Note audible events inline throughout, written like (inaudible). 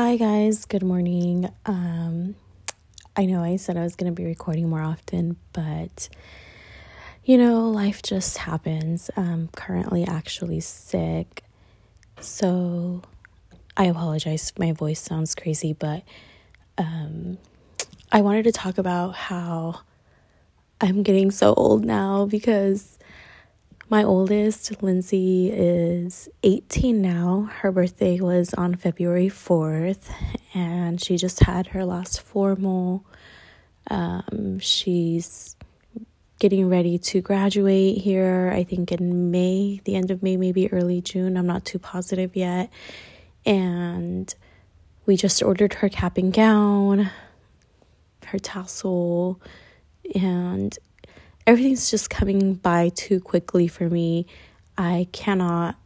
Hi, guys. Good morning. Um, I know I said I was going to be recording more often, but you know, life just happens. I'm currently actually sick. So I apologize. My voice sounds crazy, but um, I wanted to talk about how I'm getting so old now because my oldest, Lynzi, is 18 now. Her birthday was on February 4th, and she just had her last formal. Um, she's getting ready to graduate here, I think in May, the end of May, maybe early June. I'm not too positive yet. And we just ordered her cap and gown, her tassel, and everything's just coming by too quickly for me. I cannot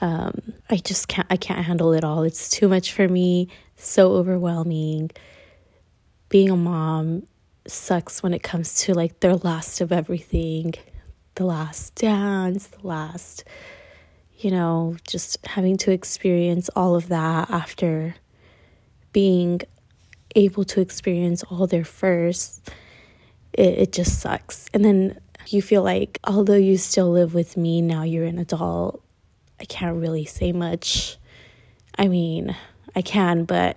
um I just can't I can't handle it all. It's too much for me, so overwhelming. Being a mom sucks when it comes to like the last of everything. The last dance, the last you know, just having to experience all of that after being able to experience all their first it, it just sucks. And then you feel like, although you still live with me, now you're an adult, I can't really say much. I mean, I can, but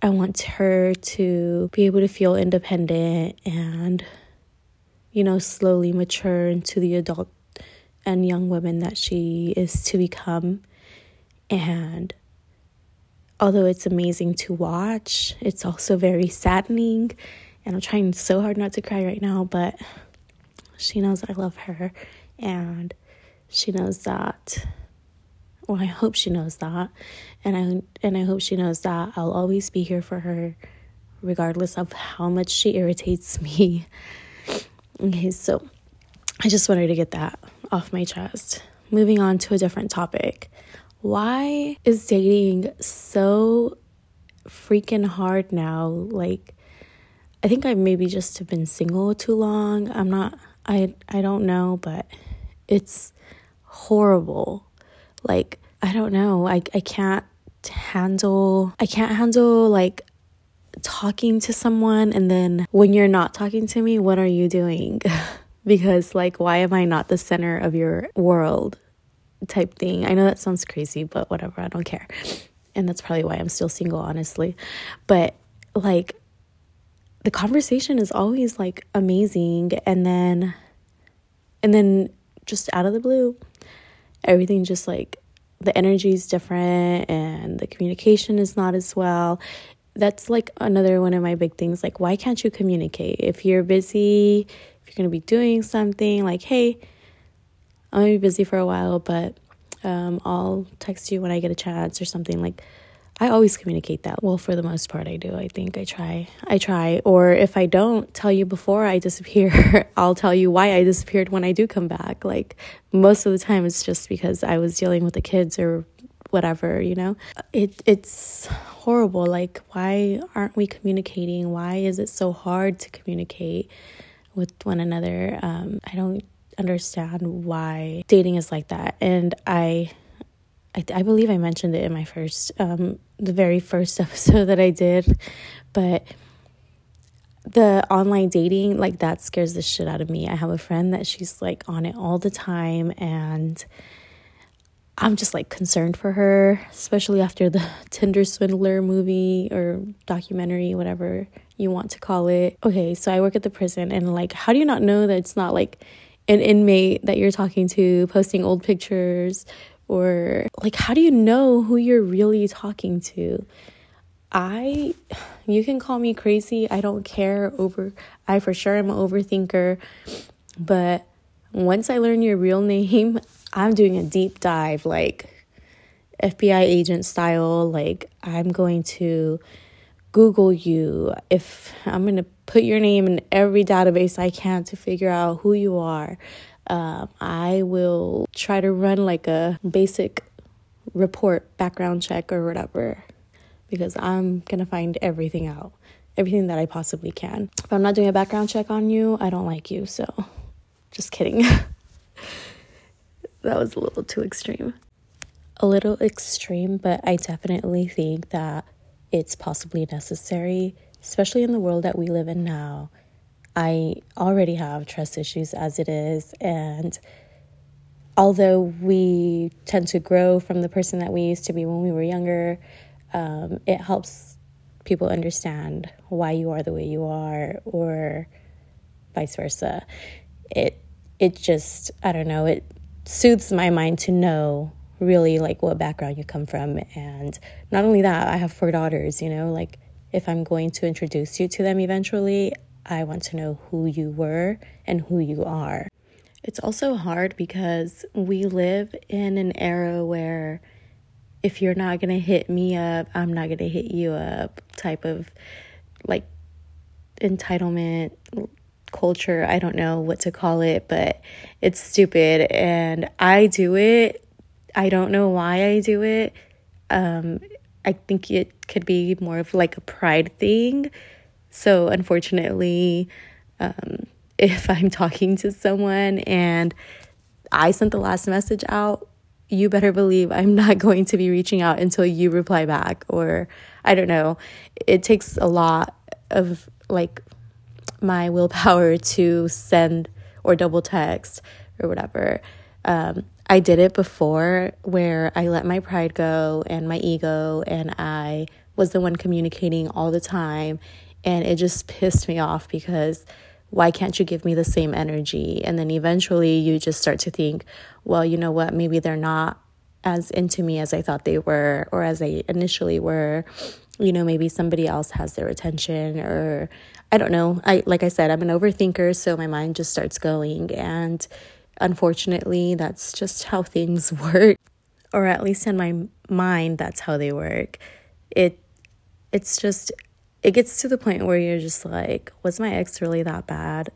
I want her to be able to feel independent and, you know, slowly mature into the adult and young woman that she is to become. And although it's amazing to watch, it's also very saddening and I'm trying so hard not to cry right now, but she knows I love her and she knows that well, I hope she knows that. And I and I hope she knows that I'll always be here for her regardless of how much she irritates me. (laughs) okay, so I just wanted to get that off my chest. Moving on to a different topic. Why is dating so freaking hard now? Like I think I maybe just have been single too long. I'm not I I don't know, but it's horrible. Like I don't know. I I can't handle I can't handle like talking to someone and then when you're not talking to me, what are you doing? (laughs) because like why am I not the center of your world type thing. I know that sounds crazy, but whatever, I don't care. And that's probably why I'm still single, honestly. But like the conversation is always like amazing. And then and then just out of the blue everything just like the energy is different and the communication is not as well. That's like another one of my big things. Like why can't you communicate? If you're busy if you're going to be doing something like hey i'm going to be busy for a while but um, i'll text you when i get a chance or something. Like I always communicate that. Well, for the most part, I do. I think I try. I try. Or if I don't tell you before I disappear, (laughs) I'll tell you why I disappeared when I do come back. Like most of the time, it's just because I was dealing with the kids or whatever, you know? It it's horrible. Like why aren't we communicating? Why is it so hard to communicate with one another? Um, I don't understand why dating is like that. And I I, I believe I mentioned it in my first, um, the very first (laughs) episode that I did, but the online dating, like that scares the shit out of me. I have a friend that she's like on it all the time, and I'm just like concerned for her, especially after the (laughs) Tinder Swindler movie or documentary, whatever you want to call it. Okay, so I work at the prison, and like, how do you not know that it's not like an inmate that you're talking to posting old pictures or like how do you know who you're really talking to? I you can call me crazy. I don't care over i for sure am an overthinker but once i learn your real name (laughs) i'm doing a deep dive like fbi agent style. Like i'm going to google you. If i'm going to put your name in every database i can to figure out who you are um, I will try to run like a basic report, background check, or whatever, because I'm gonna find everything out, everything that I possibly can. If I'm not doing a background check on you, I don't like you, so just kidding. (laughs) that was a little too extreme. A little extreme, but I definitely think that it's possibly necessary, especially in the world that we live in now. I already have trust issues as it is, and although we tend to grow from the person that we used to be when we were younger, um, it helps people understand why you are the way you are, or vice versa. It it just I don't know it soothes my mind to know really like what background you come from and not only that i have four daughters you know like if i'm going to introduce you to them eventually i want to know who you were and who you are it's also hard because we live in an era where if you're not going to hit me up i'm not going to hit you up type of like entitlement culture. I don't know what to call it, but it's stupid. And I do it. I don't know why I do it. Um, I think it could be more of like a pride thing. So, unfortunately, um, (laughs) if I'm talking to someone and I sent the last message out, you better believe I'm not (laughs) going to be reaching out until you reply back. Or I don't know. It takes a lot of like my willpower (laughs) to send or double text or whatever. Um, I did it before where I let my pride go and my ego, and I was the one communicating all the time. And it just pissed me off because why can't you give me the same energy? And then eventually you just start to think, well, you know what? Maybe they're not as into me as I thought they were or as I initially were. You know, maybe somebody else has their attention or I don't know. I like I said, I'm an overthinker, so my mind just starts going and unfortunately, that's just how things (laughs) work. Or at least in my mind, that's how they work. It it's just it gets to the point where you're just like, was my ex really that bad?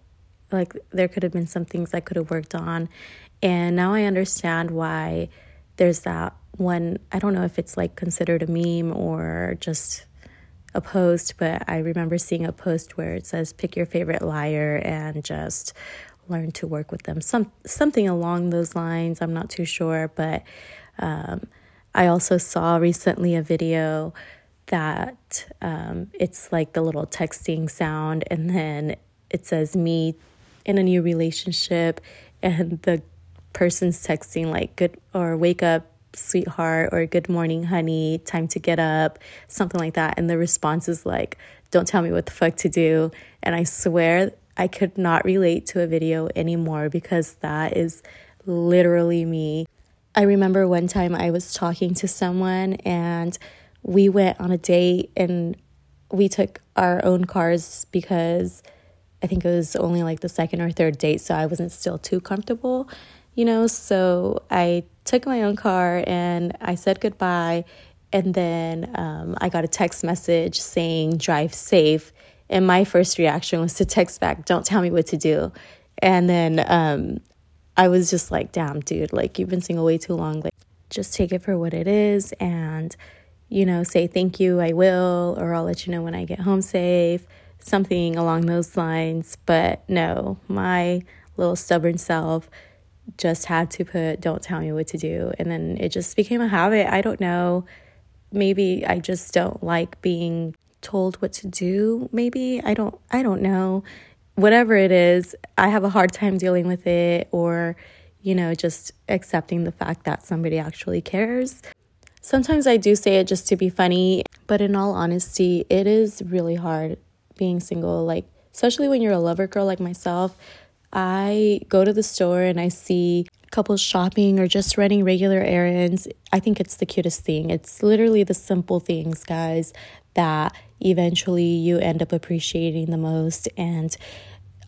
Like there could have been some things I could have worked on. And now I understand why there's that one I don't know if it's like considered a meme or just a post, but I remember seeing a post where it says pick your favorite liar and just learn to work with them. Some something along those lines. I'm not too sure, but um, I also saw recently a video that um, it's like the little texting sound, and then it says me in a new relationship, and the person's texting like good or wake up sweetheart or good morning honey time to get up something like that. And the response is like don't tell me what the fuck to do. And i swear i could not relate to a video anymore because that is literally me. I remember one time i was talking to someone and we went on a date and we took our own cars because i think it was only like the second or third date so i wasn't still too comfortable you know so i took my own car and I said goodbye. And then um, I got a text message saying, drive safe. And my first reaction was to text back, don't tell me what to do. And then um, I was just like, damn, dude, like you've been single way too long. Like, just take it for what it is and, you know, say thank you, I will, or I'll let you know when I get home safe, something along those lines. But no, my little stubborn self just had to put don't tell me what to do. And then it just became a habit. I don't know. Maybe i just don't like being told what to do maybe. I don't i don't know. Whatever it is i have a hard time dealing with it or you know just accepting the fact that somebody actually cares sometimes i do say it just to be funny but in all honesty it is really hard being single like especially when you're a lover girl like myself I go to the store and I see couples shopping or just running regular errands, I think it's the cutest thing. It's literally the simple things, guys, that eventually you end up appreciating the most. And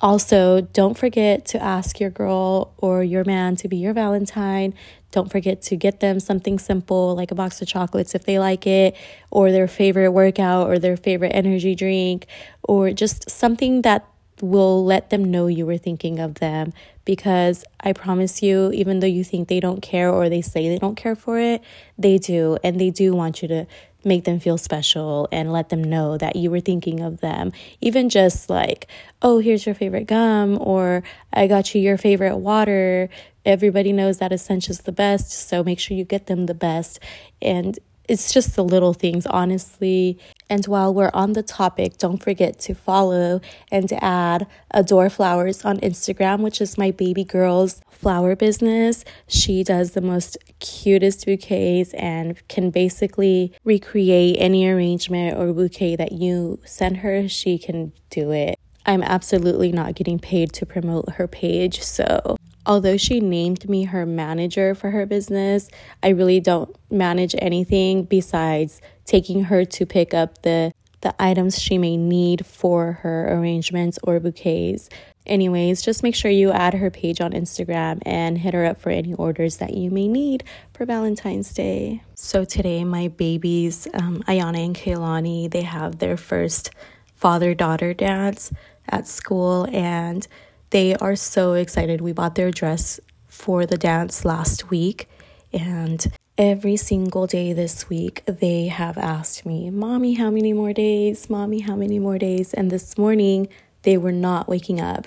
also, don't forget to ask your girl or your man to be your Valentine. Don't forget to get them something simple like a box of chocolates if they like it, or their favorite workout, or their favorite energy drink, or just something that will let them know you were thinking of them because I promise you, even though you think they don't care or they say they don't care for it, they do. And they do want you to make them feel special and let them know that you were thinking of them. Even just like, oh, here's your favorite gum, or I got you your favorite water. Everybody knows that Essentia's the best, so make sure you get them the best. And it's just the little things, honestly. And while we're on the topic, don't forget to follow and add Adore Flowers on Instagram, which is my baby girl's flower business. She does the most cutest bouquets and can basically recreate any arrangement or bouquet that you send her. She can do it. I'm absolutely not getting paid to promote her page, so although she named me her manager for her business, I really don't manage anything besides taking her to pick up the the items she may need for her arrangements or bouquets. Anyways, just make sure you add her page on Instagram and hit her up for any orders that you may need for Valentine's Day. So today, my babies, um, Ayana and Kaylani, they have their first father-daughter dance at school, and they are so excited. We bought their dress for the dance last week, and every single day this week, they have asked me, Mommy, how many more days? Mommy, how many more days? And this morning, they were not waking up.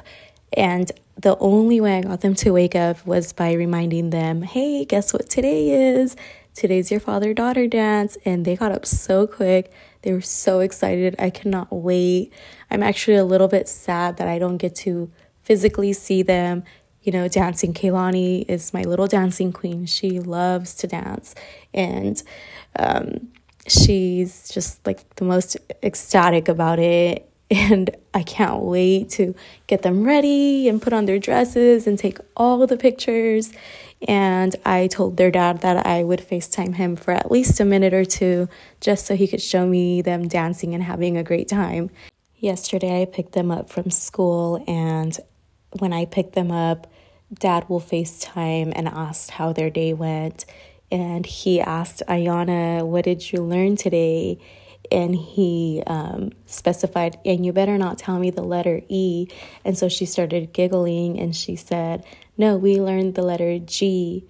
And the only way I got them to wake up was by reminding them, Hey, guess what today is? Today's your father daughter dance. And they got up so quick. They were so excited. I cannot wait. I'm actually a little bit sad that I don't get to physically see them, you know, dancing. Kaylani is my little dancing queen. She loves to dance. And um, she's just like the most ecstatic about it. And I can't wait to get them ready and put on their dresses and take all the pictures. And I told their dad that I would FaceTime him for at least a minute or two just so he could show me them dancing and having a great time. Yesterday, I picked them up from school and when I picked them up, dad will FaceTime and ask how their day went. And he asked Ayana, What did you learn today? And he um, specified, And you better not tell me the letter E. And so she started giggling and she said, No, we learned the letter G.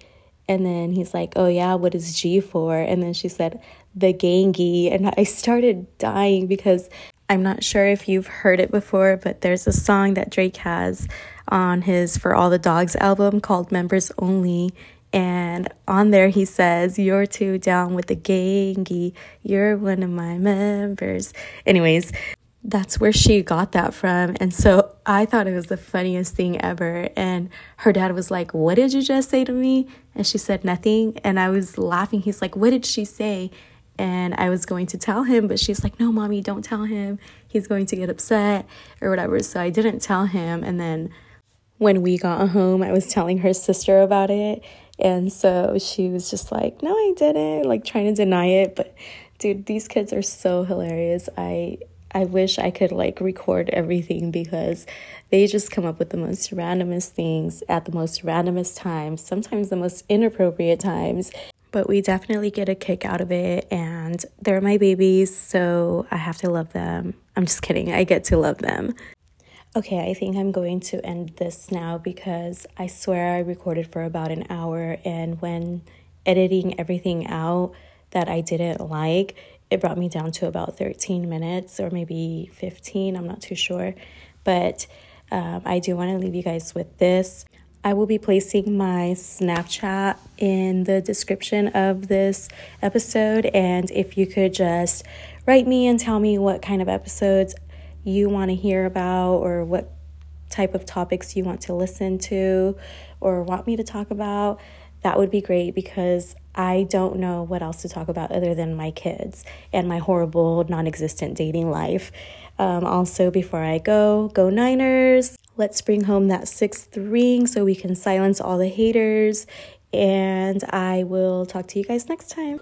And then he's like, Oh, yeah, what is G for? And then she said, The gangi. And I started dying because I'm not sure if you've heard it before, but there's a song that Drake has on his For All the Dogs album called Members Only. And on there, he says, You're too down with the gangy. You're one of my members. Anyways, that's where she got that from. And so I thought it was the funniest thing ever. And her dad was like, What did you just say to me? And she said, Nothing. And I was laughing. He's like, What did she say? and I was going to tell him, but she's like, No, mommy, don't tell him. He's going to get upset or whatever. So I didn't tell him. And then when we got home, I was telling her sister about it. And so she was just like, No, I didn't, like trying to deny it. But dude, these kids are so hilarious. I I wish I could like record everything because they just come up with the most randomest things at the most randomest times, sometimes the most inappropriate times but we definitely get a kick out of it and they're my babies so i have to love them i'm just kidding i get to love them okay i think i'm going to end this now because i swear i recorded for about an hour and when editing everything out that i didn't like it brought me down to about 13 minutes or maybe 15 i'm not too sure but um, i do want to leave you guys with this I will be placing my Snapchat in the description of this episode. And if you could just write me and tell me what kind of episodes you want to hear about or what type of topics you want to listen to or want me to talk about, that would be great because I don't know what else to talk about other than my kids and my horrible, non existent dating life. Um, also, before I go, go Niners. Let's bring home that sixth ring so we can silence all the haters. And I will talk to you guys next time.